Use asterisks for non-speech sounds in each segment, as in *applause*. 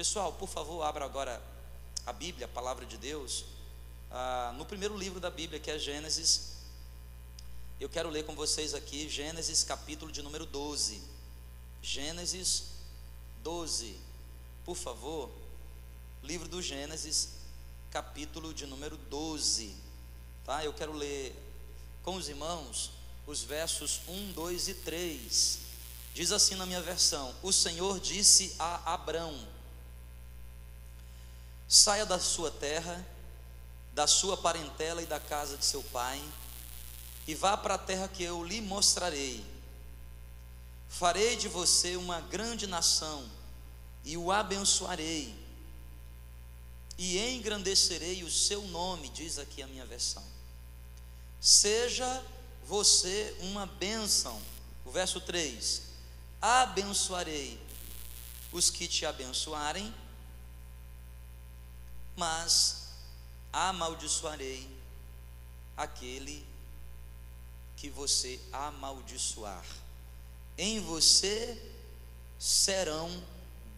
Pessoal, por favor, abra agora a Bíblia, a palavra de Deus, ah, no primeiro livro da Bíblia, que é Gênesis. Eu quero ler com vocês aqui Gênesis, capítulo de número 12. Gênesis 12, por favor, livro do Gênesis, capítulo de número 12. Tá? Eu quero ler com os irmãos os versos 1, 2 e 3. Diz assim na minha versão: O Senhor disse a Abrão: Saia da sua terra, da sua parentela e da casa de seu pai, e vá para a terra que eu lhe mostrarei. Farei de você uma grande nação, e o abençoarei, e engrandecerei o seu nome, diz aqui a minha versão. Seja você uma bênção. O verso 3: Abençoarei os que te abençoarem, mas amaldiçoarei aquele que você amaldiçoar. Em você serão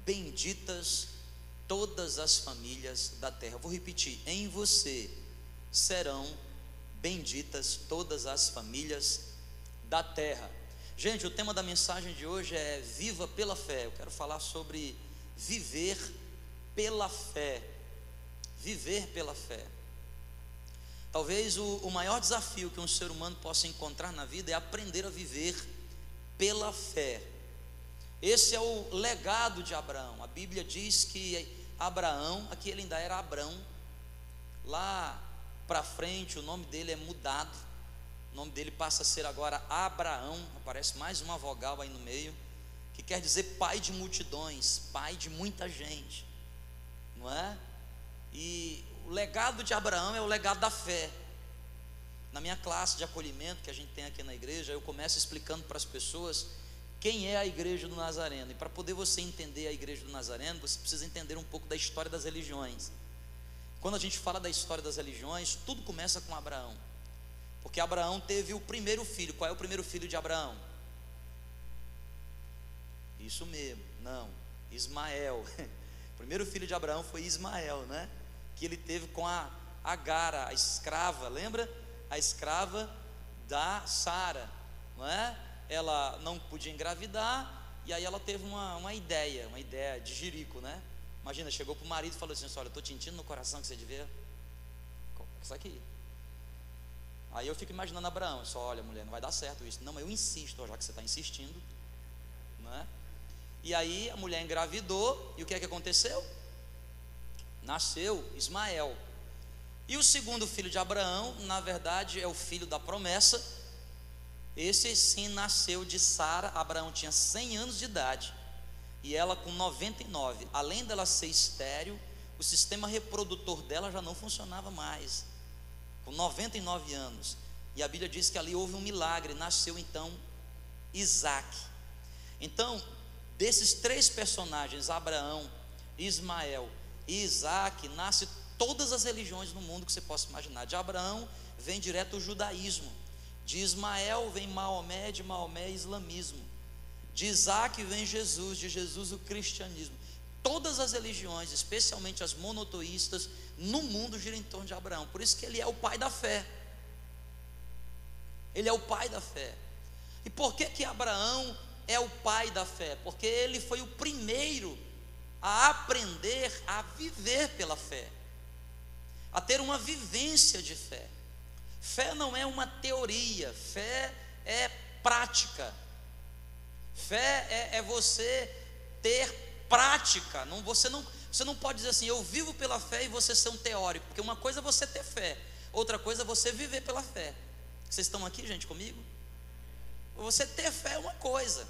benditas todas as famílias da terra. Vou repetir: em você serão benditas todas as famílias da terra. Gente, o tema da mensagem de hoje é Viva pela fé. Eu quero falar sobre viver pela fé. Viver pela fé. Talvez o, o maior desafio que um ser humano possa encontrar na vida é aprender a viver pela fé. Esse é o legado de Abraão. A Bíblia diz que Abraão, aqui ele ainda era Abraão, lá para frente, o nome dele é mudado. O nome dele passa a ser agora Abraão. Aparece mais uma vogal aí no meio, que quer dizer pai de multidões, pai de muita gente, não é? E o legado de Abraão é o legado da fé. Na minha classe de acolhimento que a gente tem aqui na igreja, eu começo explicando para as pessoas quem é a igreja do Nazareno. E para poder você entender a igreja do Nazareno, você precisa entender um pouco da história das religiões. Quando a gente fala da história das religiões, tudo começa com Abraão. Porque Abraão teve o primeiro filho. Qual é o primeiro filho de Abraão? Isso mesmo, não, Ismael. *laughs* O primeiro filho de Abraão foi Ismael, né? Que ele teve com a Agara, a escrava, lembra? A escrava da Sara, não é? Ela não podia engravidar, e aí ela teve uma, uma ideia, uma ideia de Jerico, né? Imagina, chegou para o marido e falou assim: Olha, estou sentindo no coração que você devia. Isso aqui. Aí eu fico imaginando Abraão: só, Olha, mulher, não vai dar certo isso. Não, mas eu insisto, já que você está insistindo. Né? E aí a mulher engravidou, e o que é que aconteceu? Nasceu Ismael. E o segundo filho de Abraão, na verdade, é o filho da promessa. Esse sim nasceu de Sara. Abraão tinha 100 anos de idade e ela com 99. Além dela ser estéril, o sistema reprodutor dela já não funcionava mais. Com 99 anos. E a Bíblia diz que ali houve um milagre, nasceu então Isaac. Então, desses três personagens, Abraão, Ismael Isaac, nasce todas as religiões no mundo que você possa imaginar. De Abraão vem direto o judaísmo. De Ismael vem Maomé, de Maomé islamismo. De Isaac vem Jesus, de Jesus o cristianismo. Todas as religiões, especialmente as monoteístas, no mundo giram em torno de Abraão. Por isso que ele é o pai da fé. Ele é o pai da fé. E por que que Abraão é o pai da fé? Porque ele foi o primeiro a aprender a viver pela fé, a ter uma vivência de fé. Fé não é uma teoria, fé é prática. Fé é, é você ter prática. Não, você, não, você não pode dizer assim, eu vivo pela fé e você ser um teórico. Porque uma coisa é você ter fé, outra coisa é você viver pela fé. Vocês estão aqui, gente, comigo? Você ter fé é uma coisa.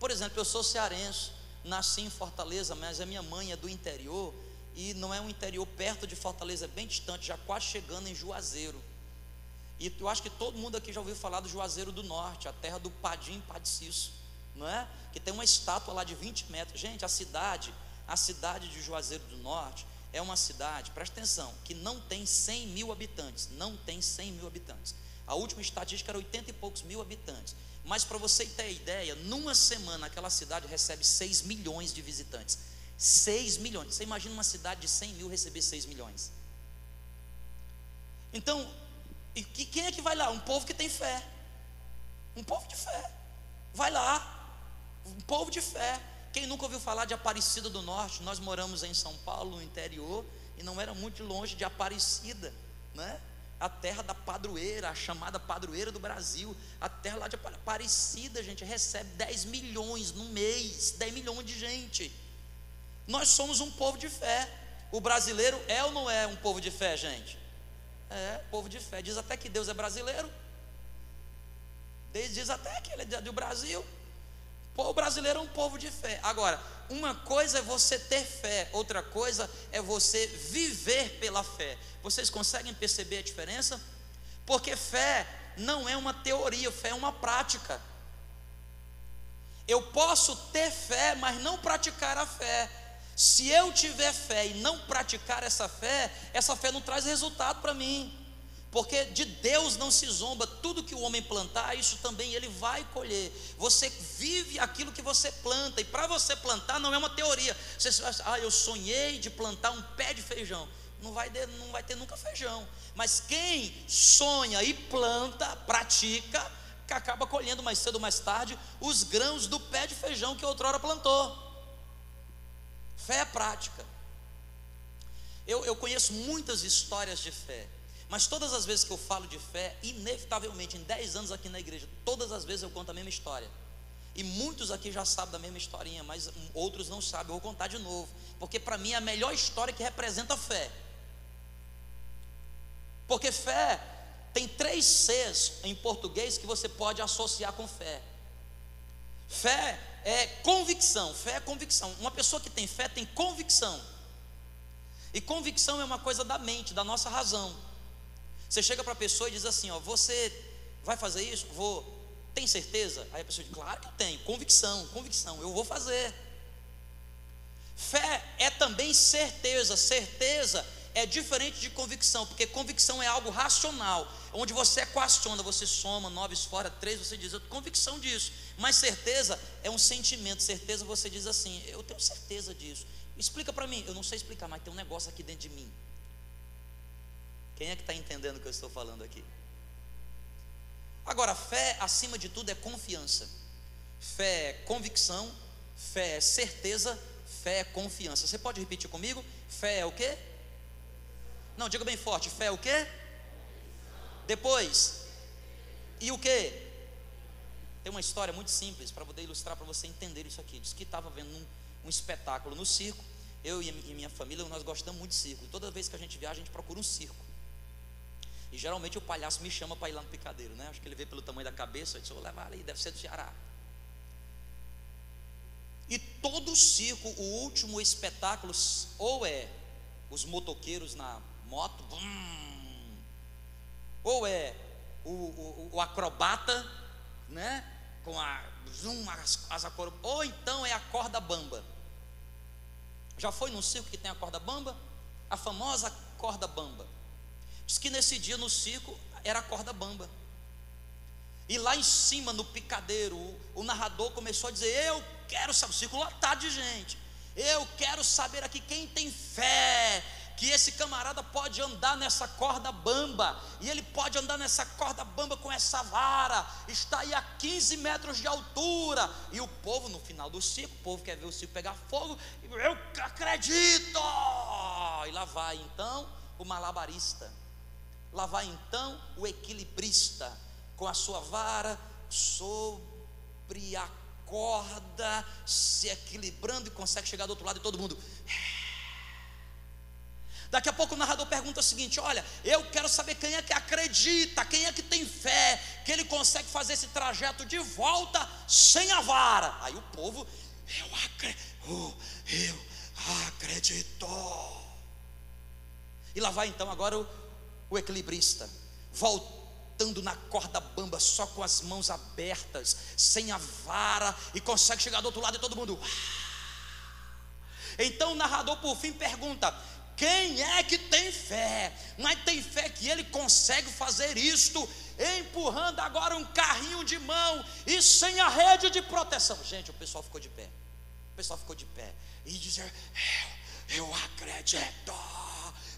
Por exemplo, eu sou cearense, nasci em Fortaleza, mas a minha mãe é do interior. E não é um interior perto de Fortaleza, é bem distante, já quase chegando em Juazeiro. E eu acho que todo mundo aqui já ouviu falar do Juazeiro do Norte, a terra do Padim Padiciço não é? Que tem uma estátua lá de 20 metros. Gente, a cidade, a cidade de Juazeiro do Norte é uma cidade, presta atenção, que não tem 100 mil habitantes. Não tem 100 mil habitantes. A última estatística era 80 e poucos mil habitantes. Mas para você ter ideia, numa semana aquela cidade recebe 6 milhões de visitantes. 6 milhões. Você imagina uma cidade de 100 mil receber 6 milhões. Então, e quem é que vai lá? Um povo que tem fé. Um povo de fé. Vai lá. Um povo de fé. Quem nunca ouviu falar de Aparecida do Norte? Nós moramos em São Paulo, no interior, e não era muito longe de Aparecida, né? A terra da padroeira, a chamada padroeira do Brasil, a terra lá de Aparecida, gente, recebe 10 milhões no mês, 10 milhões de gente. Nós somos um povo de fé. O brasileiro é ou não é um povo de fé, gente? É, povo de fé. Diz até que Deus é brasileiro. Diz até que ele é do Brasil. O brasileiro é um povo de fé. Agora, uma coisa é você ter fé, outra coisa é você viver pela fé. Vocês conseguem perceber a diferença? Porque fé não é uma teoria, fé é uma prática. Eu posso ter fé, mas não praticar a fé. Se eu tiver fé e não praticar essa fé, essa fé não traz resultado para mim porque de Deus não se zomba, tudo que o homem plantar, isso também ele vai colher. Você vive aquilo que você planta, e para você plantar não é uma teoria. Você ah, eu sonhei de plantar um pé de feijão. Não vai, ter, não vai ter nunca feijão. Mas quem sonha e planta, pratica, acaba colhendo mais cedo ou mais tarde os grãos do pé de feijão que outrora plantou. Fé é prática. Eu, eu conheço muitas histórias de fé. Mas todas as vezes que eu falo de fé, inevitavelmente, em 10 anos aqui na igreja, todas as vezes eu conto a mesma história. E muitos aqui já sabem da mesma historinha, mas outros não sabem. Eu vou contar de novo, porque para mim é a melhor história que representa a fé. Porque fé tem três Cs em português que você pode associar com fé. Fé é convicção, fé é convicção. Uma pessoa que tem fé tem convicção. E convicção é uma coisa da mente, da nossa razão. Você chega para a pessoa e diz assim: ó, você vai fazer isso? Vou. Tem certeza? Aí a pessoa diz: claro que tenho, convicção, convicção, eu vou fazer. Fé é também certeza, certeza é diferente de convicção, porque convicção é algo racional, onde você equaciona, você soma nove fora três, você diz, eu tenho convicção disso. Mas certeza é um sentimento, certeza você diz assim, eu tenho certeza disso. Explica para mim, eu não sei explicar, mas tem um negócio aqui dentro de mim. Quem é que está entendendo o que eu estou falando aqui? Agora, fé, acima de tudo, é confiança. Fé é convicção, fé é certeza, fé é confiança. Você pode repetir comigo? Fé é o quê? Não, diga bem forte. Fé é o quê? Depois. E o quê? Tem uma história muito simples para poder ilustrar para você entender isso aqui. Diz que estava vendo um, um, espetáculo no circo. Eu e minha família, nós gostamos muito de circo. Toda vez que a gente viaja, a gente procura um circo. E geralmente o palhaço me chama para ir lá no picadeiro, né? Acho que ele vê pelo tamanho da cabeça, eu disse, vou levar ali, deve ser do Ceará. E todo o circo, o último espetáculo, ou é os motoqueiros na moto, bum, ou é o, o, o, acrobata, né? Com a zoom, as, as ou então é a corda bamba. Já foi num circo que tem a corda bamba? A famosa corda bamba. Diz que nesse dia no circo era corda bamba. E lá em cima, no picadeiro, o, narrador começou a dizer: Eu quero saber, o circo lotado de gente. Eu quero saber aqui quem tem fé, que esse camarada pode andar nessa corda bamba, e ele pode andar nessa corda bamba com essa vara, está aí a 15 metros de altura, e o povo, no final do ciclo, o povo quer ver o ciclo pegar fogo, eu acredito, e lá vai então o malabarista Lá vai então o equilibrista, com a sua vara sobre a corda, se equilibrando e consegue chegar do outro lado e todo mundo. Daqui a pouco o narrador pergunta o seguinte: Olha, eu quero saber quem é que acredita, quem é que tem fé, que ele consegue fazer esse trajeto de volta sem a vara. Aí o povo, eu acredito, eu acredito. E lá vai então agora o o equilibrista, voltando na corda bamba, só com as mãos abertas, sem a vara, e consegue chegar do outro lado e todo mundo. Então o narrador, por fim, pergunta: quem é que tem fé? Mas tem fé que ele consegue fazer isto, empurrando agora um carrinho de mão e sem a rede de proteção. Gente, o pessoal ficou de pé. O pessoal ficou de pé e dizia: Eu, eu acredito.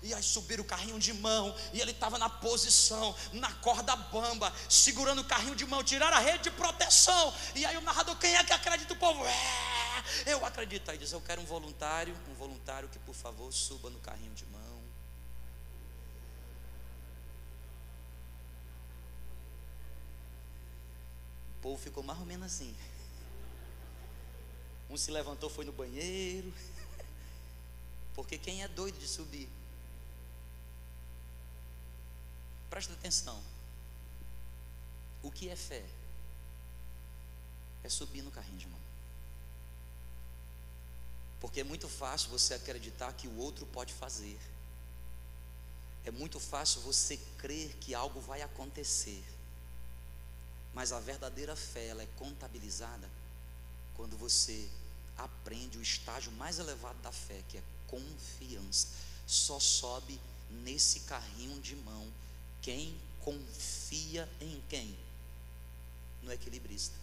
E aí subiram o carrinho de mão, e ele estava na posição, na corda bamba, segurando o carrinho de mão, tiraram a rede de proteção. E aí o narrador, quem é que acredita? O povo, é, eu acredito. Aí diz: Eu quero um voluntário, um voluntário que por favor suba no carrinho de mão. O povo ficou mais ou menos assim. Um se levantou, foi no banheiro. *laughs* Porque quem é doido de subir? Presta atenção. O que é fé? É subir no carrinho de mão. Porque é muito fácil você acreditar que o outro pode fazer. É muito fácil você crer que algo vai acontecer. Mas a verdadeira fé, ela é contabilizada quando você aprende o estágio mais elevado da fé, que é confiança. Só sobe nesse carrinho de mão quem confia em quem? No equilibrista.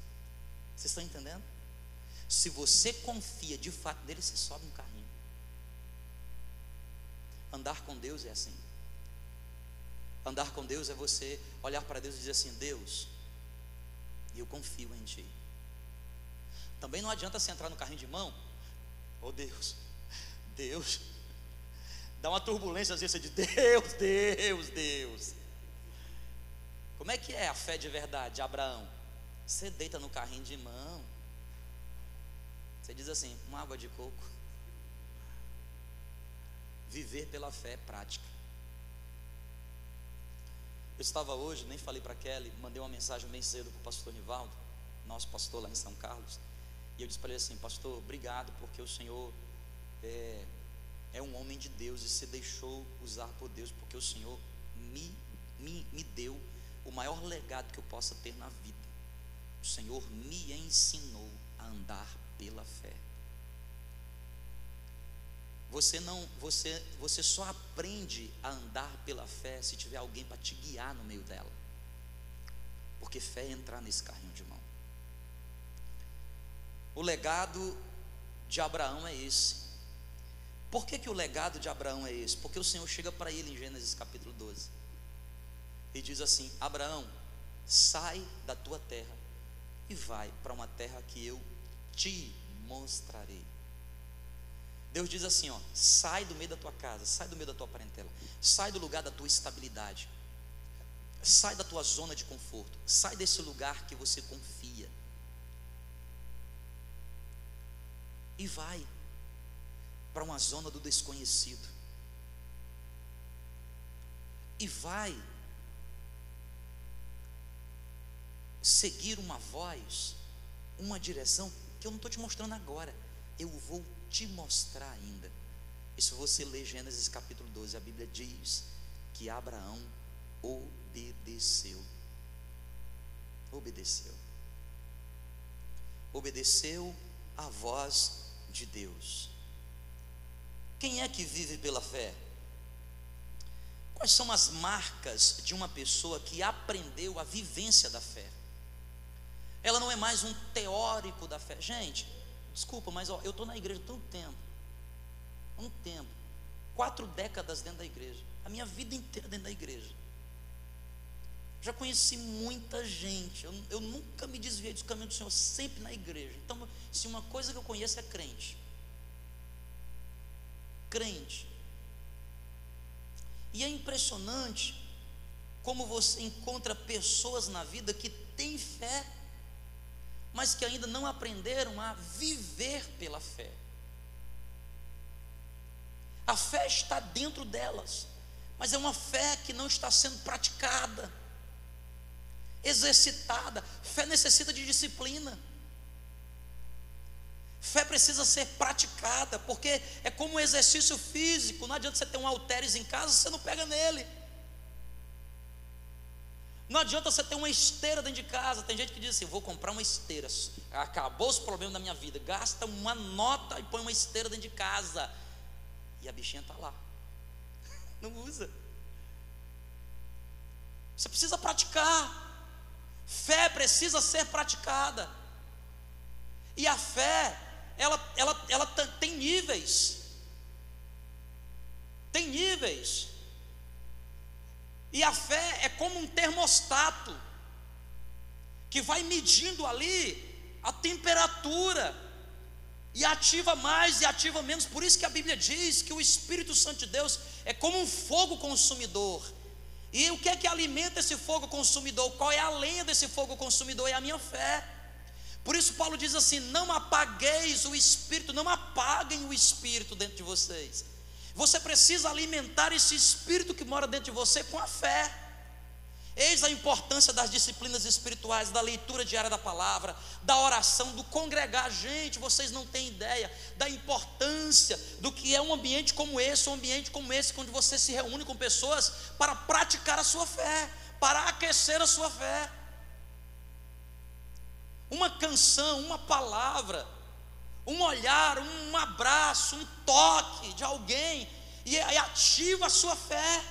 Vocês estão entendendo? Se você confia de fato nele, você sobe no carrinho. Andar com Deus é assim. Andar com Deus é você olhar para Deus e dizer assim: Deus, eu confio em Ti. Também não adianta você entrar no carrinho de mão, oh Deus, Deus, dá uma turbulência às vezes diz: Deus, Deus, Deus. Como é que é a fé de verdade de Abraão? Você deita no carrinho de mão, você diz assim: uma água de coco. Viver pela fé é prática. Eu estava hoje, nem falei para Kelly, mandei uma mensagem bem cedo para o pastor Nivaldo, nosso pastor lá em São Carlos. E eu disse para ele assim: Pastor, obrigado, porque o Senhor é, é um homem de Deus e se deixou usar por Deus, porque o Senhor me, me, me deu o maior legado que eu possa ter na vida. O Senhor me ensinou a andar pela fé. Você não, você, você só aprende a andar pela fé se tiver alguém para te guiar no meio dela. Porque fé é entrar nesse carrinho de mão. O legado de Abraão é esse. Por que, que o legado de Abraão é esse? Porque o Senhor chega para ele em Gênesis capítulo 12 e diz assim: Abraão, sai da tua terra e vai para uma terra que eu te mostrarei. Deus diz assim: ó, sai do meio da tua casa, sai do meio da tua parentela, sai do lugar da tua estabilidade, sai da tua zona de conforto, sai desse lugar que você confia. E vai para uma zona do desconhecido. E vai seguir uma voz, uma direção que eu não estou te mostrando agora, eu vou te mostrar ainda. E se você ler Gênesis capítulo 12, a Bíblia diz que Abraão obedeceu. Obedeceu. Obedeceu a voz de Deus. Quem é que vive pela fé? Quais são as marcas de uma pessoa que aprendeu a vivência da fé? Ela não é mais um teórico da fé. Gente, desculpa, mas ó, eu estou na igreja tanto tempo. Um tempo. Quatro décadas dentro da igreja. A minha vida inteira dentro da igreja. Já conheci muita gente. Eu, eu nunca me desviei do caminho do Senhor, sempre na igreja. Então, se uma coisa que eu conheço é crente. Crente. E é impressionante como você encontra pessoas na vida que têm fé mas que ainda não aprenderam a viver pela fé. A fé está dentro delas, mas é uma fé que não está sendo praticada, exercitada. Fé necessita de disciplina. Fé precisa ser praticada, porque é como um exercício físico. Não adianta você ter um halteres em casa, você não pega nele. Não adianta você ter uma esteira dentro de casa. Tem gente que diz assim: vou comprar uma esteira. Acabou os problemas da minha vida. Gasta uma nota e põe uma esteira dentro de casa. E a bichinha está lá. *laughs* Não usa. Você precisa praticar. Fé precisa ser praticada. E a fé, ela, ela, ela tem níveis. Tem níveis. E a fé é como um termostato que vai medindo ali a temperatura e ativa mais e ativa menos. Por isso que a Bíblia diz que o Espírito Santo de Deus é como um fogo consumidor. E o que é que alimenta esse fogo consumidor? Qual é a lenha desse fogo consumidor? É a minha fé. Por isso Paulo diz assim: não apagueis o espírito, não apaguem o espírito dentro de vocês. Você precisa alimentar esse espírito que mora dentro de você com a fé. Eis a importância das disciplinas espirituais, da leitura diária da palavra, da oração, do congregar. Gente, vocês não têm ideia da importância do que é um ambiente como esse, um ambiente como esse, onde você se reúne com pessoas para praticar a sua fé, para aquecer a sua fé. Uma canção, uma palavra, um olhar, um abraço, um toque de alguém, e ativa a sua fé.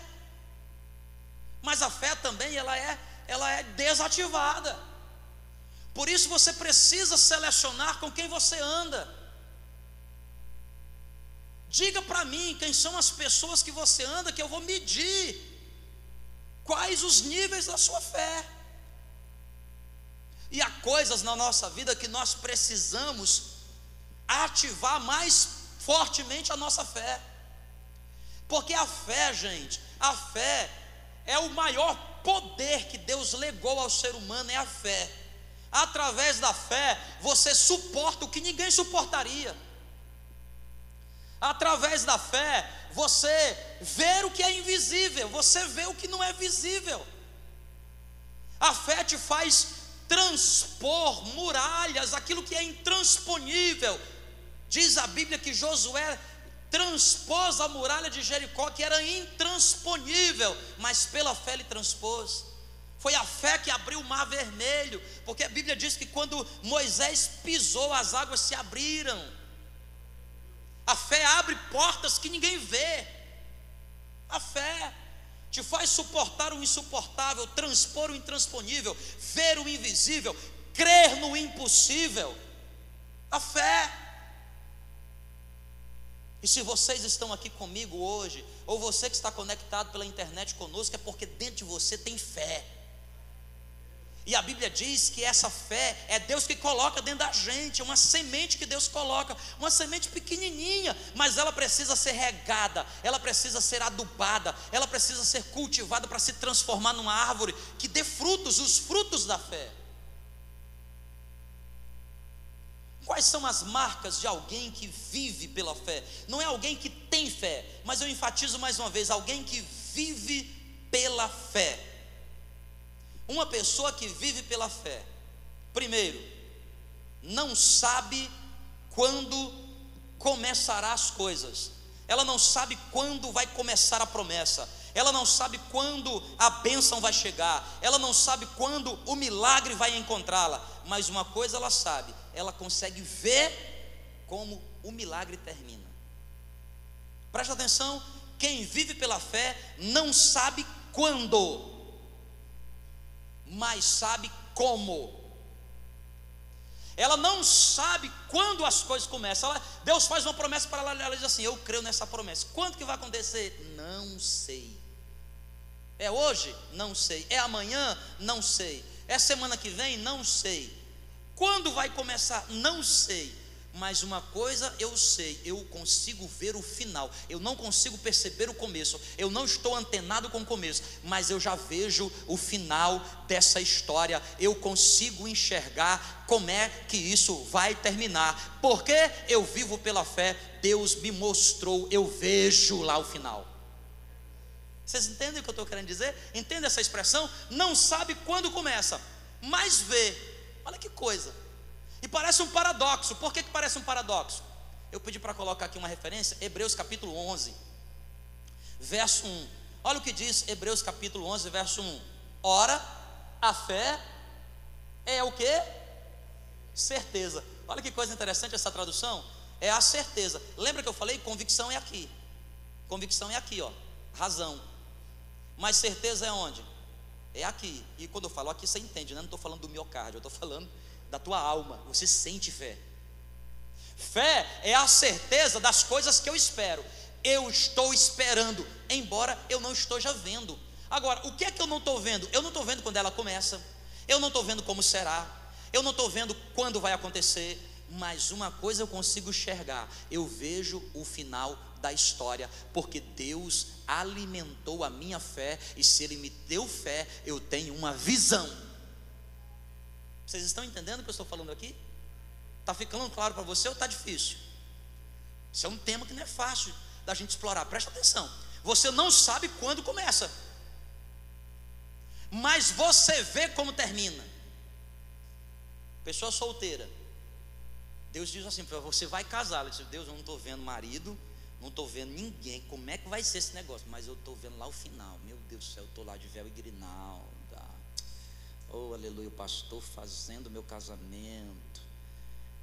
Mas a fé também ela é, ela é desativada. Por isso você precisa selecionar com quem você anda. Diga para mim quem são as pessoas que você anda, que eu vou medir quais os níveis da sua fé. E há coisas na nossa vida que nós precisamos ativar mais fortemente a nossa fé. Porque a fé, gente, a fé é o maior poder que Deus legou ao ser humano é a fé. Através da fé, você suporta o que ninguém suportaria. Através da fé, você vê o que é invisível, você vê o que não é visível. A fé te faz transpor muralhas, aquilo que é intransponível. Diz a Bíblia que Josué transpôs a muralha de Jericó, que era intransponível, mas pela fé ele transpôs. Foi a fé que abriu o mar vermelho, porque a Bíblia diz que quando Moisés pisou, as águas se abriram. A fé abre portas que ninguém vê. A fé te faz suportar o insuportável, transpor o intransponível, ver o invisível, crer no impossível. A fé. E se vocês estão aqui comigo hoje, ou você que está conectado pela internet conosco, é porque dentro de você tem fé. E a Bíblia diz que essa fé é Deus que coloca dentro da gente, uma semente que Deus coloca, uma semente pequenininha, mas ela precisa ser regada, ela precisa ser adubada, ela precisa ser cultivada para se transformar numa árvore que dê frutos, os frutos da fé. Quais são as marcas de alguém que vive pela fé? Não é alguém que tem fé, mas eu enfatizo mais uma vez: alguém que vive pela fé. Uma pessoa que vive pela fé, primeiro, não sabe quando começará as coisas, ela não sabe quando vai começar a promessa, ela não sabe quando a bênção vai chegar, ela não sabe quando o milagre vai encontrá-la, mas uma coisa ela sabe: ela consegue ver como o milagre termina. Presta atenção: quem vive pela fé não sabe quando, mas sabe como. Ela não sabe quando as coisas começam. Ela, Deus faz uma promessa para ela, ela diz assim: Eu creio nessa promessa. Quando que vai acontecer? Não sei. É hoje? Não sei. É amanhã? Não sei. É semana que vem? Não sei. Quando vai começar? Não sei. Mas uma coisa eu sei, eu consigo ver o final. Eu não consigo perceber o começo. Eu não estou antenado com o começo, mas eu já vejo o final dessa história. Eu consigo enxergar como é que isso vai terminar. Porque eu vivo pela fé, Deus me mostrou, eu vejo lá o final. Vocês entendem o que eu estou querendo dizer? Entende essa expressão? Não sabe quando começa, mas vê Olha que coisa. E parece um paradoxo. Por que, que parece um paradoxo? Eu pedi para colocar aqui uma referência, Hebreus capítulo 11, verso 1. Olha o que diz Hebreus capítulo 11, verso 1. Ora, a fé é o que? Certeza. Olha que coisa interessante essa tradução. É a certeza. Lembra que eu falei? Convicção é aqui. Convicção é aqui, ó. Razão. Mas certeza é onde? É aqui. E quando eu falo aqui, você entende, né? Não estou falando do miocárdio, eu estou falando da tua alma. Você sente fé. Fé é a certeza das coisas que eu espero. Eu estou esperando, embora eu não esteja vendo. Agora, o que é que eu não estou vendo? Eu não estou vendo quando ela começa, eu não estou vendo como será, eu não estou vendo quando vai acontecer, mas uma coisa eu consigo enxergar: eu vejo o final da história, porque Deus alimentou a minha fé, e se Ele me deu fé, eu tenho uma visão. Vocês estão entendendo o que eu estou falando aqui? Está ficando claro para você ou está difícil? Isso é um tema que não é fácil da gente explorar, presta atenção. Você não sabe quando começa, mas você vê como termina. Pessoa solteira, Deus diz assim: você vai casar. Ela diz: Deus, eu não estou vendo marido, não estou vendo ninguém. Como é que vai ser esse negócio? Mas eu estou vendo lá o final. Meu Deus do céu, eu estou lá de véu e grinalda. Oh, aleluia, o pastor fazendo meu casamento.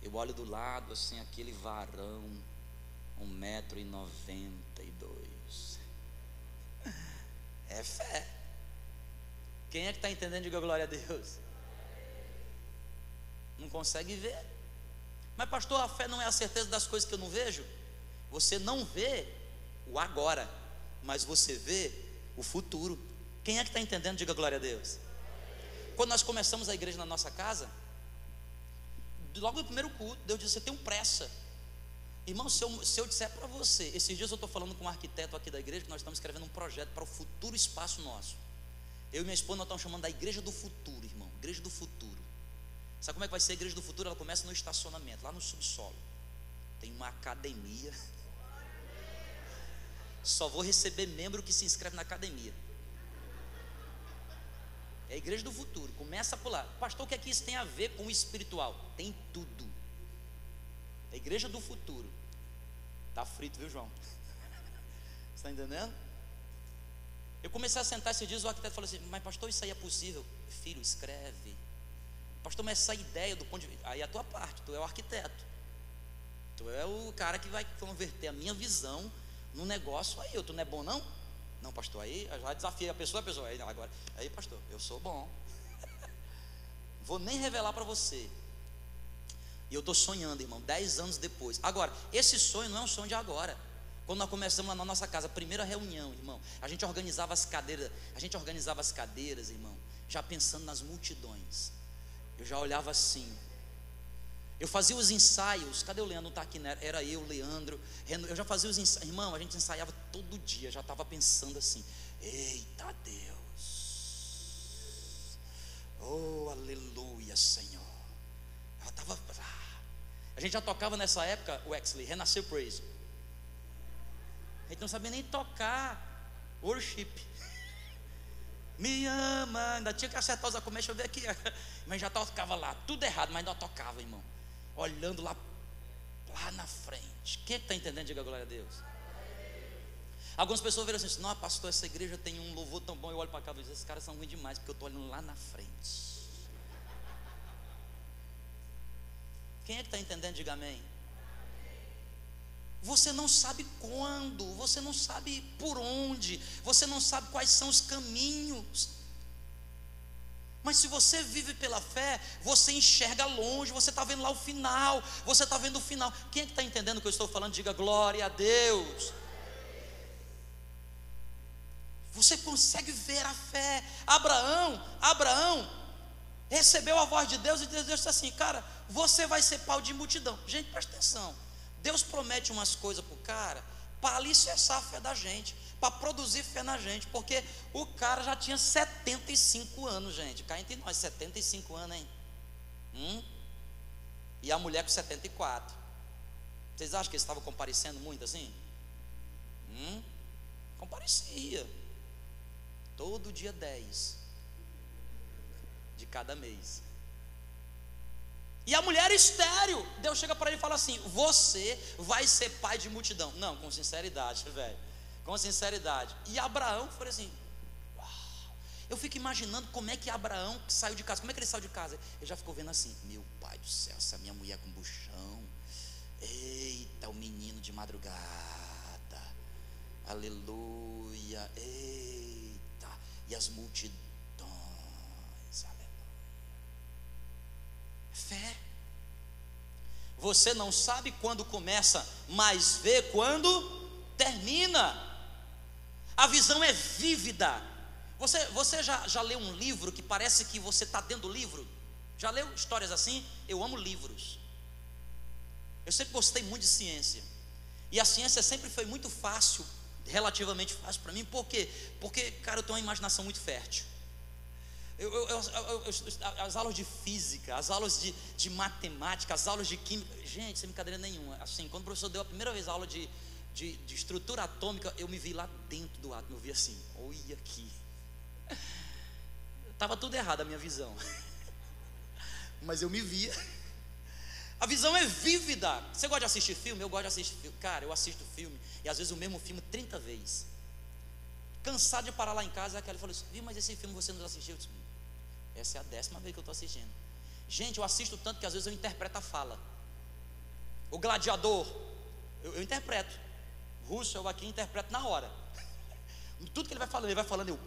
Eu olho do lado assim, aquele varão, um metro e noventa e dois. É fé. Quem é que está entendendo? Diga glória a Deus. Não consegue ver. Mas, pastor, a fé não é a certeza das coisas que eu não vejo? Você não vê o agora, mas você vê o futuro. Quem é que está entendendo? Diga glória a Deus. Quando nós começamos a igreja na nossa casa, logo no primeiro culto, Deus disse: Você tem um pressa. Irmão, se eu, se eu disser para você, esses dias eu estou falando com um arquiteto aqui da igreja, que nós estamos escrevendo um projeto para o futuro espaço nosso. Eu e minha esposa nós estamos chamando da igreja do futuro, irmão. Igreja do futuro. Sabe como é que vai ser a igreja do futuro? Ela começa no estacionamento, lá no subsolo. Tem uma academia. Só vou receber membro que se inscreve na academia. É a igreja do futuro. Começa a pular. Pastor, o que é que isso tem a ver com o espiritual? Tem tudo. É a igreja do futuro. Tá frito, viu, João? *laughs* Está entendendo? Eu comecei a sentar esses dias, o arquiteto falou assim: Mas, pastor, isso aí é possível? Filho, escreve. Pastor, mas essa ideia do ponto de vista. Aí é a tua parte, tu é o arquiteto. Tu é o cara que vai converter a minha visão no negócio aí. Tu não é bom, não? Não, pastor, aí já desafiei a pessoa, a pessoa. Aí, agora, aí, pastor, eu sou bom. *laughs* Vou nem revelar para você. E eu estou sonhando, irmão, dez anos depois. Agora, esse sonho não é um sonho de agora. Quando nós começamos lá na nossa casa, primeira reunião, irmão, a gente organizava as cadeiras, a gente organizava as cadeiras, irmão, já pensando nas multidões. Eu já olhava assim. Eu fazia os ensaios. Cadê o Leandro? Não está aqui, né? Era eu, Leandro. Eu já fazia os ensaios. Irmão, a gente ensaiava todo dia. Já estava pensando assim: Eita Deus. Oh, aleluia, Senhor. Já estava. A gente já tocava nessa época, o Exley, Renasceu Praise. A gente não sabia nem tocar worship. Me ama, ainda tinha que acertar os acordes. Deixa eu ver aqui. *laughs* Mas já tocava lá, tudo errado, mas ainda tocava, irmão. Olhando lá, lá na frente. Quem é está entendendo? Diga glória a Deus. Algumas pessoas viram assim: Não, pastor, essa igreja tem um louvor tão bom. Eu olho para cá e digo: Esses caras são ruins demais, porque eu estou olhando lá na frente. Quem é que está entendendo? Diga amém. Você não sabe quando, você não sabe por onde, você não sabe quais são os caminhos. Mas se você vive pela fé, você enxerga longe, você está vendo lá o final, você está vendo o final. Quem é que está entendendo o que eu estou falando? Diga glória a Deus. Você consegue ver a fé. Abraão, Abraão recebeu a voz de Deus e Deus disse assim: Cara, você vai ser pau de multidão. Gente, presta atenção. Deus promete umas coisas para o cara para alicerçar a fé da gente, para produzir fé na gente, porque o cara já tinha 75 anos, gente. Cá entre nós, 75 anos, hein? Hum? E a mulher com 74. Vocês acham que eles estavam comparecendo muito assim? Hum? Comparecia. Todo dia 10 de cada mês. E a mulher estéreo, Deus chega para ele e fala assim: Você vai ser pai de multidão. Não, com sinceridade, velho. Com sinceridade. E Abraão foi assim: Uau. Eu fico imaginando como é que Abraão saiu de casa. Como é que ele saiu de casa? Ele já ficou vendo assim: Meu pai do céu, essa minha mulher com buchão. Eita, o menino de madrugada. Aleluia. Eita. E as multidões Fé. Você não sabe quando começa, mas vê quando termina. A visão é vívida. Você, você já, já leu um livro que parece que você está dentro do livro? Já leu histórias assim? Eu amo livros. Eu sempre gostei muito de ciência. E a ciência sempre foi muito fácil, relativamente fácil para mim, por quê? Porque, cara, eu tenho uma imaginação muito fértil. Eu, eu, eu, as aulas de física, as aulas de, de, matemática, as aulas de química, gente, sem brincadeira nenhuma. Assim, quando o professor deu a primeira vez a aula de, de, de estrutura atômica, eu me vi lá dentro do átomo, eu vi assim, olha aqui. *laughs* Estava tudo errado a minha visão. *laughs* Mas eu me via. A visão é vívida. Você gosta de assistir filme? Eu gosto de assistir filme. Cara, eu assisto filme e às vezes o mesmo filme 30 vezes. Cansado de parar lá em casa, aquela falou assim: mas esse filme você não assistiu? Disse, Essa é a décima vez que eu estou assistindo. Gente, eu assisto tanto que às vezes eu interpreto a fala. O gladiador, eu, eu interpreto. Russo, eu aqui interpreto na hora. *laughs* Tudo que ele vai falando, ele vai falando, eu.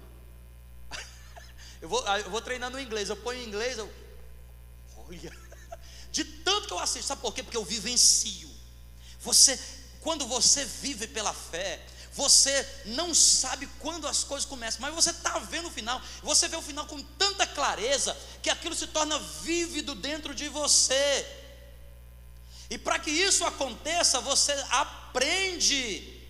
*laughs* eu, vou, eu vou treinando em inglês, eu ponho em inglês, eu. Olha. *laughs* De tanto que eu assisto, sabe por quê? Porque eu vivencio. Você, quando você vive pela fé, você não sabe quando as coisas começam, mas você está vendo o final, você vê o final com tanta clareza que aquilo se torna vívido dentro de você. E para que isso aconteça, você aprende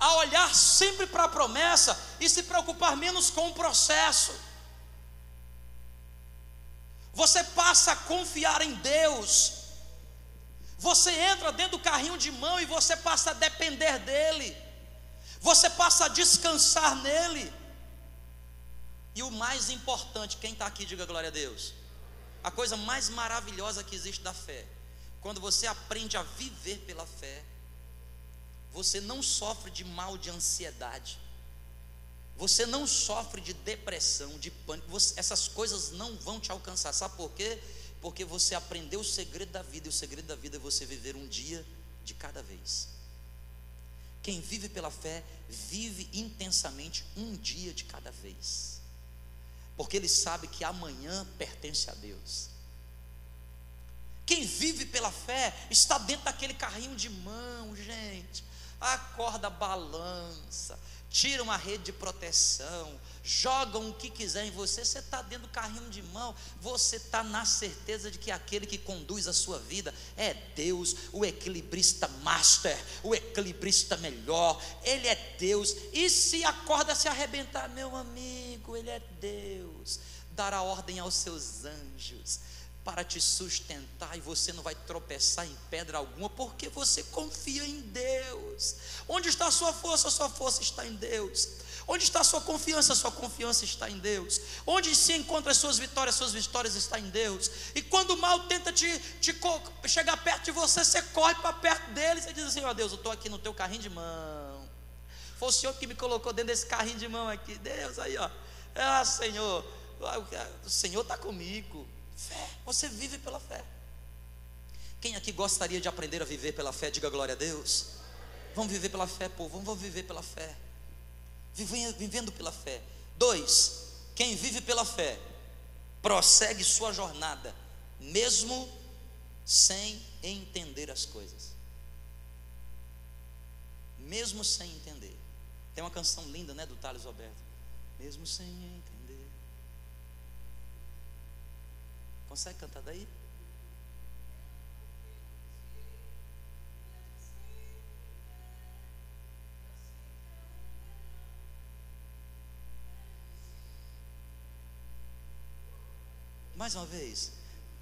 a olhar sempre para a promessa e se preocupar menos com o processo. Você passa a confiar em Deus. Você entra dentro do carrinho de mão e você passa a depender dele. Você passa a descansar nele. E o mais importante, quem está aqui, diga glória a Deus. A coisa mais maravilhosa que existe da fé, quando você aprende a viver pela fé, você não sofre de mal de ansiedade, você não sofre de depressão, de pânico, você, essas coisas não vão te alcançar, sabe por quê? Porque você aprendeu o segredo da vida, e o segredo da vida é você viver um dia de cada vez. Quem vive pela fé, vive intensamente um dia de cada vez, porque ele sabe que amanhã pertence a Deus. Quem vive pela fé está dentro daquele carrinho de mão, gente a corda balança, tira uma rede de proteção, jogam o que quiser em você, você está dentro do carrinho de mão, você está na certeza de que aquele que conduz a sua vida é Deus, o equilibrista master, o equilibrista melhor, Ele é Deus, e se a corda se arrebentar, meu amigo, Ele é Deus, dará ordem aos seus anjos, para te sustentar e você não vai tropeçar em pedra alguma, porque você confia em Deus. Onde está a sua força? A sua força está em Deus. Onde está a sua confiança? A sua confiança está em Deus. Onde se encontra as suas vitórias? As suas vitórias estão em Deus. E quando o mal tenta te, te chegar perto de você, você corre para perto dele e você diz assim: Ó Deus, eu estou aqui no teu carrinho de mão. Foi o Senhor que me colocou dentro desse carrinho de mão aqui. Deus, aí, ó. Ah, Senhor, o Senhor está comigo. Fé, você vive pela fé. Quem aqui gostaria de aprender a viver pela fé? Diga glória a Deus. Vamos viver pela fé, povo. Vamos viver pela fé. Vivendo pela fé. Dois, quem vive pela fé prossegue sua jornada, mesmo sem entender as coisas. Mesmo sem entender. Tem uma canção linda, né, do Thales Roberto. Mesmo sem entender. Consegue cantar daí? Mais uma vez.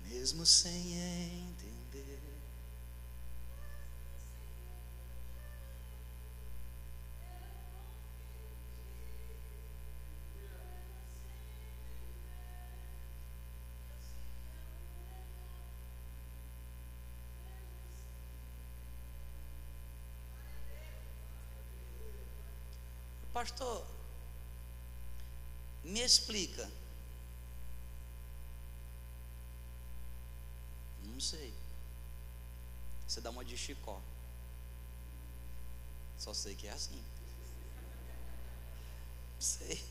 Mesmo sem entender. Pastor, me explica. Não sei. Você dá uma de chicó. Só sei que é assim. Não sei.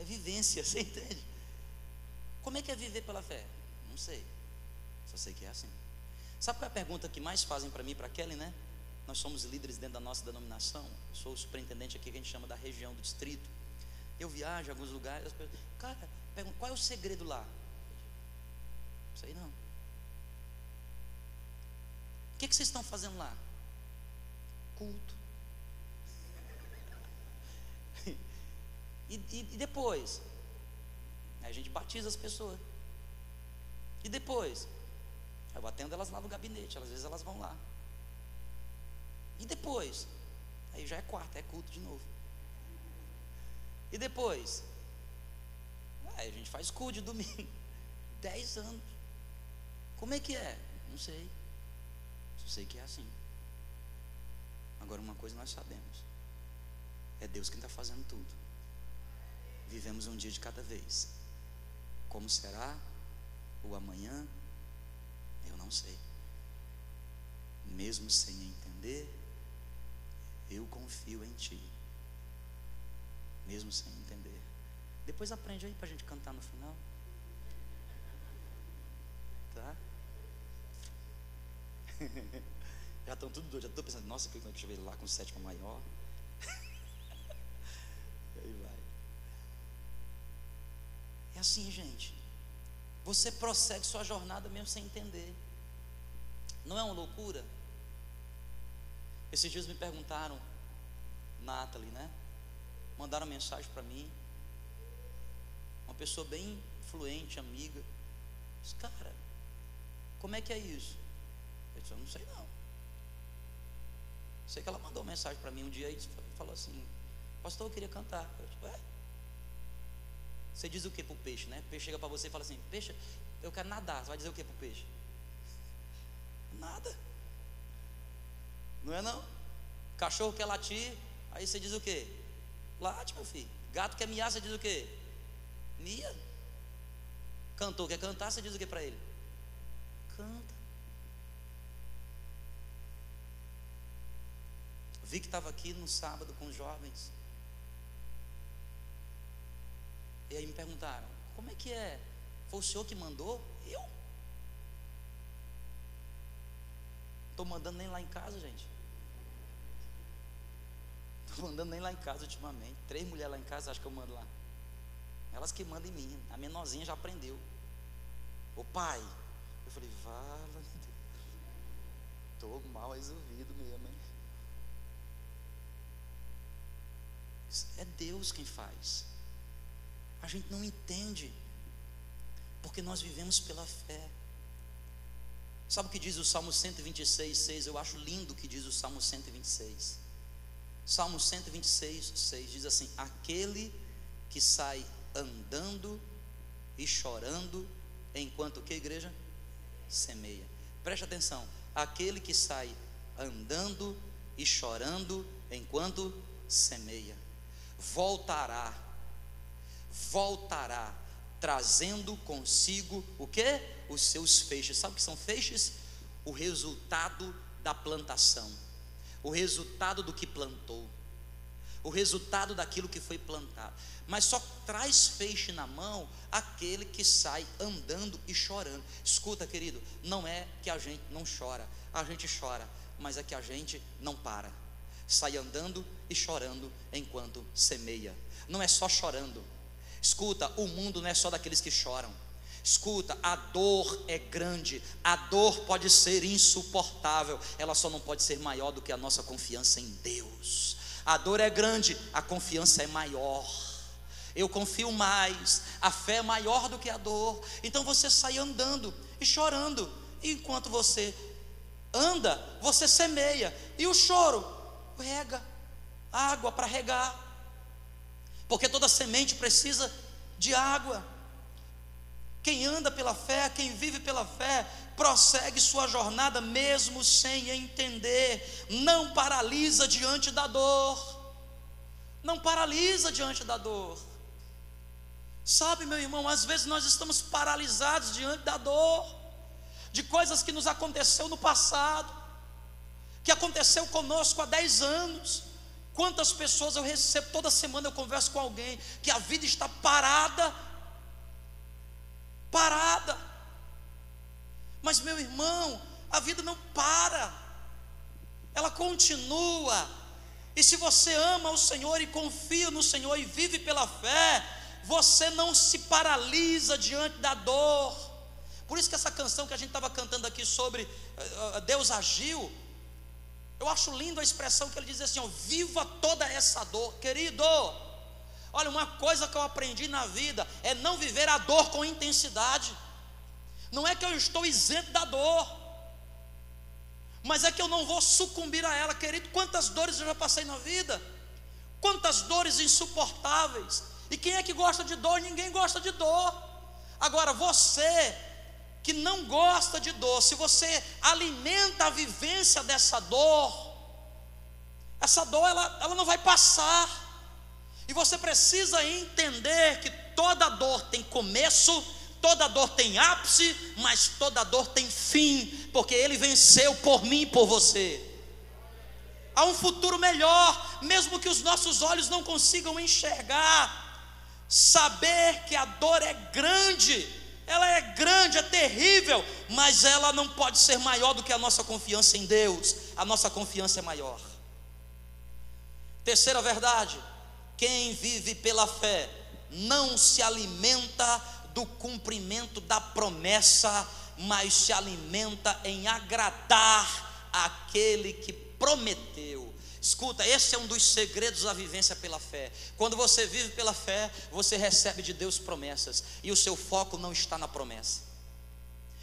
É vivência, *laughs* você entende? Como é que é viver pela fé? Não sei. Só sei que é assim. Sabe qual é a pergunta que mais fazem para mim para Kelly, né? Nós somos líderes dentro da nossa denominação. Sou o superintendente aqui que a gente chama da região do distrito. Eu viajo em alguns lugares. As pessoas, cara, perguntam, qual é o segredo lá? Sei não. O que, que vocês estão fazendo lá? Culto. *laughs* e, e, e depois? A gente batiza as pessoas. E depois? Eu atendo elas lá no gabinete, às vezes elas vão lá. E depois? Aí já é quarta, é culto de novo. E depois? Aí a gente faz culto de domingo. *laughs* Dez anos. Como é que é? Não sei. Só sei que é assim. Agora uma coisa nós sabemos. É Deus quem está fazendo tudo. Vivemos um dia de cada vez. Como será o amanhã? Eu não sei. Mesmo sem entender, eu confio em Ti. Mesmo sem entender. Depois aprende aí para a gente cantar no final. Tá? *laughs* já estão tudo doido, já estou pensando, nossa, que deixa eu ver lá com sétima maior. e *laughs* aí vai. É assim, gente. Você prossegue sua jornada mesmo sem entender. Não é uma loucura? Esses dias me perguntaram, Nathalie, né? Mandaram mensagem para mim. Uma pessoa bem fluente, amiga. Disse, cara, como é que é isso? Eu disse, eu não sei não. Sei que ela mandou mensagem para mim um dia e falou assim, pastor, eu queria cantar. Eu disse, ué? Você diz o que para o peixe, né? O peixe chega para você e fala assim, peixe, eu quero nadar. Você vai dizer o que para o peixe? Nada. Não é não? Cachorro quer latir, aí você diz o quê? Late, meu filho. Gato quer miar, você diz o quê? Mia. Cantor quer cantar, você diz o que para ele? Canta. Vi que estava aqui no sábado com os jovens. E aí me perguntaram: como é que é? Foi o senhor que mandou? Eu? Estou mandando nem lá em casa, gente. Estou mandando nem lá em casa ultimamente. Três mulheres lá em casa, acho que eu mando lá. Elas que mandam em mim. A menorzinha já aprendeu. Ô pai. Eu falei, vala. *laughs* Estou mal resolvido mesmo, hein? É Deus quem faz. A gente não entende. Porque nós vivemos pela fé. Sabe o que diz o Salmo 126, 6? Eu acho lindo o que diz o Salmo 126. Salmo 126, 6 diz assim: Aquele que sai andando e chorando, enquanto que igreja? Semeia. Preste atenção. Aquele que sai andando e chorando, enquanto semeia, voltará, voltará trazendo consigo o que? Os seus feixes. Sabe o que são feixes? O resultado da plantação, o resultado do que plantou, o resultado daquilo que foi plantado. Mas só traz feixe na mão aquele que sai andando e chorando. Escuta, querido, não é que a gente não chora, a gente chora, mas é que a gente não para. Sai andando e chorando enquanto semeia. Não é só chorando, Escuta, o mundo não é só daqueles que choram. Escuta, a dor é grande, a dor pode ser insuportável, ela só não pode ser maior do que a nossa confiança em Deus. A dor é grande, a confiança é maior. Eu confio mais, a fé é maior do que a dor. Então você sai andando e chorando, e enquanto você anda, você semeia, e o choro rega água para regar porque toda semente precisa de água. Quem anda pela fé, quem vive pela fé, prossegue sua jornada mesmo sem entender, não paralisa diante da dor, não paralisa diante da dor. Sabe, meu irmão, às vezes nós estamos paralisados diante da dor, de coisas que nos aconteceu no passado, que aconteceu conosco há 10 anos, Quantas pessoas eu recebo, toda semana eu converso com alguém que a vida está parada, parada. Mas, meu irmão, a vida não para, ela continua. E se você ama o Senhor e confia no Senhor e vive pela fé, você não se paralisa diante da dor. Por isso que essa canção que a gente estava cantando aqui sobre uh, Deus agiu, eu acho lindo a expressão que ele diz assim: ó, viva toda essa dor, querido. Olha, uma coisa que eu aprendi na vida é não viver a dor com intensidade. Não é que eu estou isento da dor, mas é que eu não vou sucumbir a ela, querido. Quantas dores eu já passei na vida, quantas dores insuportáveis. E quem é que gosta de dor? Ninguém gosta de dor. Agora, você que não gosta de dor, se você alimenta a vivência dessa dor, essa dor ela, ela não vai passar. E você precisa entender que toda dor tem começo, toda dor tem ápice, mas toda dor tem fim, porque ele venceu por mim e por você. Há um futuro melhor, mesmo que os nossos olhos não consigam enxergar. Saber que a dor é grande, ela é grande, é terrível, mas ela não pode ser maior do que a nossa confiança em Deus. A nossa confiança é maior. Terceira verdade: quem vive pela fé não se alimenta do cumprimento da promessa, mas se alimenta em agradar aquele que prometeu. Escuta, esse é um dos segredos da vivência pela fé. Quando você vive pela fé, você recebe de Deus promessas, e o seu foco não está na promessa.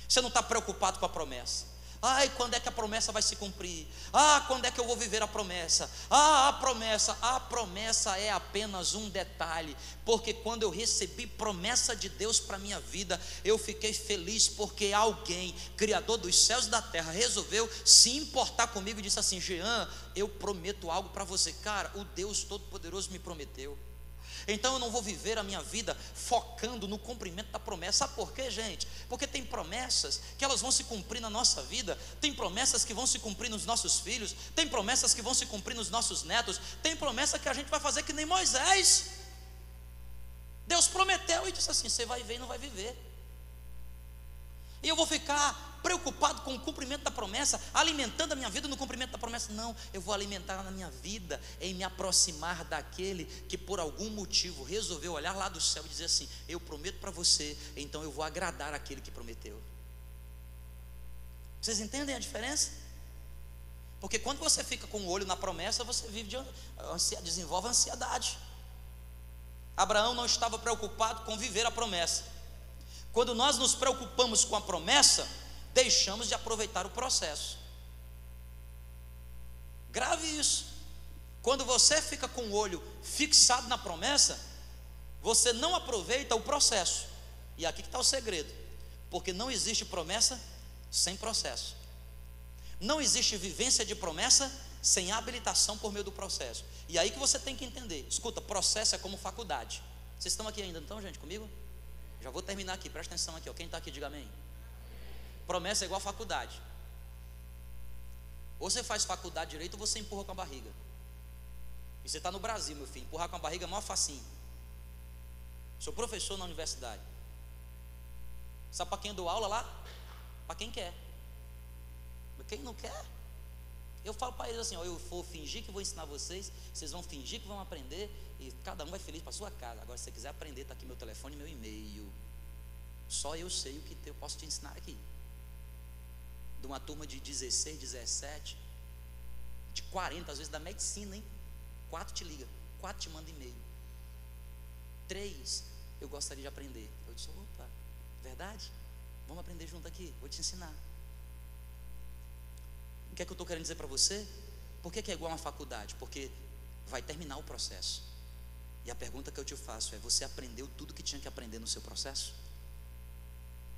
Você não está preocupado com a promessa. Ai, quando é que a promessa vai se cumprir? Ah, quando é que eu vou viver a promessa? Ah, a promessa, a promessa é apenas um detalhe, porque quando eu recebi promessa de Deus para minha vida, eu fiquei feliz porque alguém, criador dos céus e da terra, resolveu se importar comigo e disse assim: "Jean, eu prometo algo para você". Cara, o Deus todo poderoso me prometeu. Então eu não vou viver a minha vida focando no cumprimento da promessa. Sabe por quê, gente? Porque tem promessas que elas vão se cumprir na nossa vida, tem promessas que vão se cumprir nos nossos filhos, tem promessas que vão se cumprir nos nossos netos, tem promessa que a gente vai fazer que nem Moisés. Deus prometeu e disse assim: você vai ver e não vai viver. E eu vou ficar preocupado com o cumprimento da promessa, alimentando a minha vida no cumprimento da promessa. Não, eu vou alimentar na minha vida em me aproximar daquele que por algum motivo resolveu olhar lá do céu e dizer assim: Eu prometo para você, então eu vou agradar aquele que prometeu. Vocês entendem a diferença? Porque quando você fica com o olho na promessa, você vive de, desenvolve ansiedade. Abraão não estava preocupado com viver a promessa. Quando nós nos preocupamos com a promessa, deixamos de aproveitar o processo. Grave isso. Quando você fica com o olho fixado na promessa, você não aproveita o processo. E aqui que está o segredo. Porque não existe promessa sem processo. Não existe vivência de promessa sem habilitação por meio do processo. E aí que você tem que entender. Escuta, processo é como faculdade. Vocês estão aqui ainda, então, gente, comigo? Já vou terminar aqui, presta atenção aqui. Ó. Quem está aqui, diga amém. Promessa é igual a faculdade. Ou você faz faculdade direito ou você empurra com a barriga. E você está no Brasil, meu filho. Empurrar com a barriga é maior facinho. Sou professor na universidade. Sabe para quem eu dou aula lá? Para quem quer. Quem não quer? Eu falo para eles assim: ó, eu vou fingir que vou ensinar vocês, vocês vão fingir que vão aprender, e cada um vai feliz para sua casa. Agora, se você quiser aprender, está aqui meu telefone e meu e-mail. Só eu sei o que eu posso te ensinar aqui de uma turma de 16, 17, de 40, às vezes da medicina, hein? Quatro te liga, quatro te manda e-mail. Três, eu gostaria de aprender. Eu disse, opa, verdade? Vamos aprender junto aqui, vou te ensinar. O que é que eu estou querendo dizer para você? Por que, que é igual a uma faculdade? Porque vai terminar o processo. E a pergunta que eu te faço é: você aprendeu tudo que tinha que aprender no seu processo?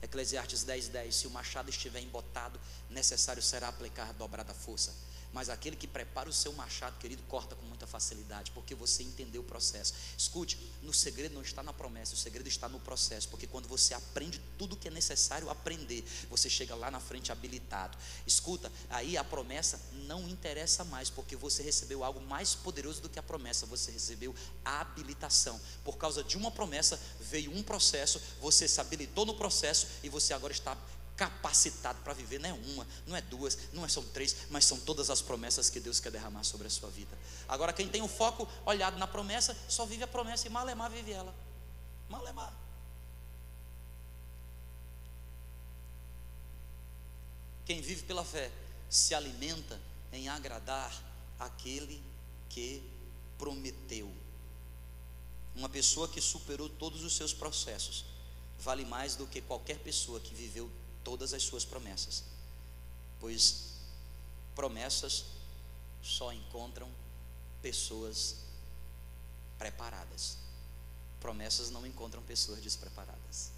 Eclesiastes 10, 10: Se o machado estiver embotado, necessário será aplicar dobrada força. Mas aquele que prepara o seu machado, querido, corta com muita facilidade, porque você entendeu o processo. Escute, no segredo não está na promessa, o segredo está no processo, porque quando você aprende tudo que é necessário aprender, você chega lá na frente habilitado. Escuta, aí a promessa não interessa mais, porque você recebeu algo mais poderoso do que a promessa, você recebeu a habilitação. Por causa de uma promessa, veio um processo, você se habilitou no processo e você agora está capacitado para viver, não é uma, não é duas, não é, são três, mas são todas as promessas que Deus quer derramar sobre a sua vida. Agora, quem tem o foco olhado na promessa, só vive a promessa e malemar vive ela. Malemar. Quem vive pela fé se alimenta em agradar aquele que prometeu. Uma pessoa que superou todos os seus processos vale mais do que qualquer pessoa que viveu todas as suas promessas, pois promessas só encontram pessoas preparadas. Promessas não encontram pessoas despreparadas.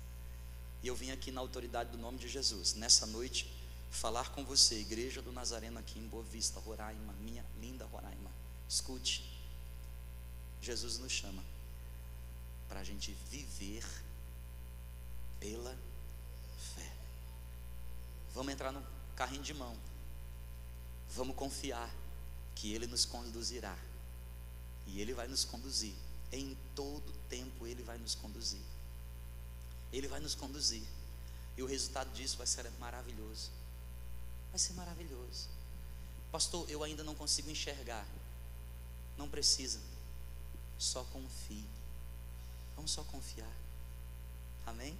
E eu vim aqui na autoridade do nome de Jesus, nessa noite, falar com você, igreja do Nazareno aqui em Boa Vista, Roraima, minha linda Roraima. Escute, Jesus nos chama para a gente viver pela fé. Vamos entrar no carrinho de mão. Vamos confiar que Ele nos conduzirá. E Ele vai nos conduzir. Em todo tempo Ele vai nos conduzir. Ele vai nos conduzir. E o resultado disso vai ser maravilhoso. Vai ser maravilhoso. Pastor, eu ainda não consigo enxergar. Não precisa. Só confie. Vamos só confiar. Amém?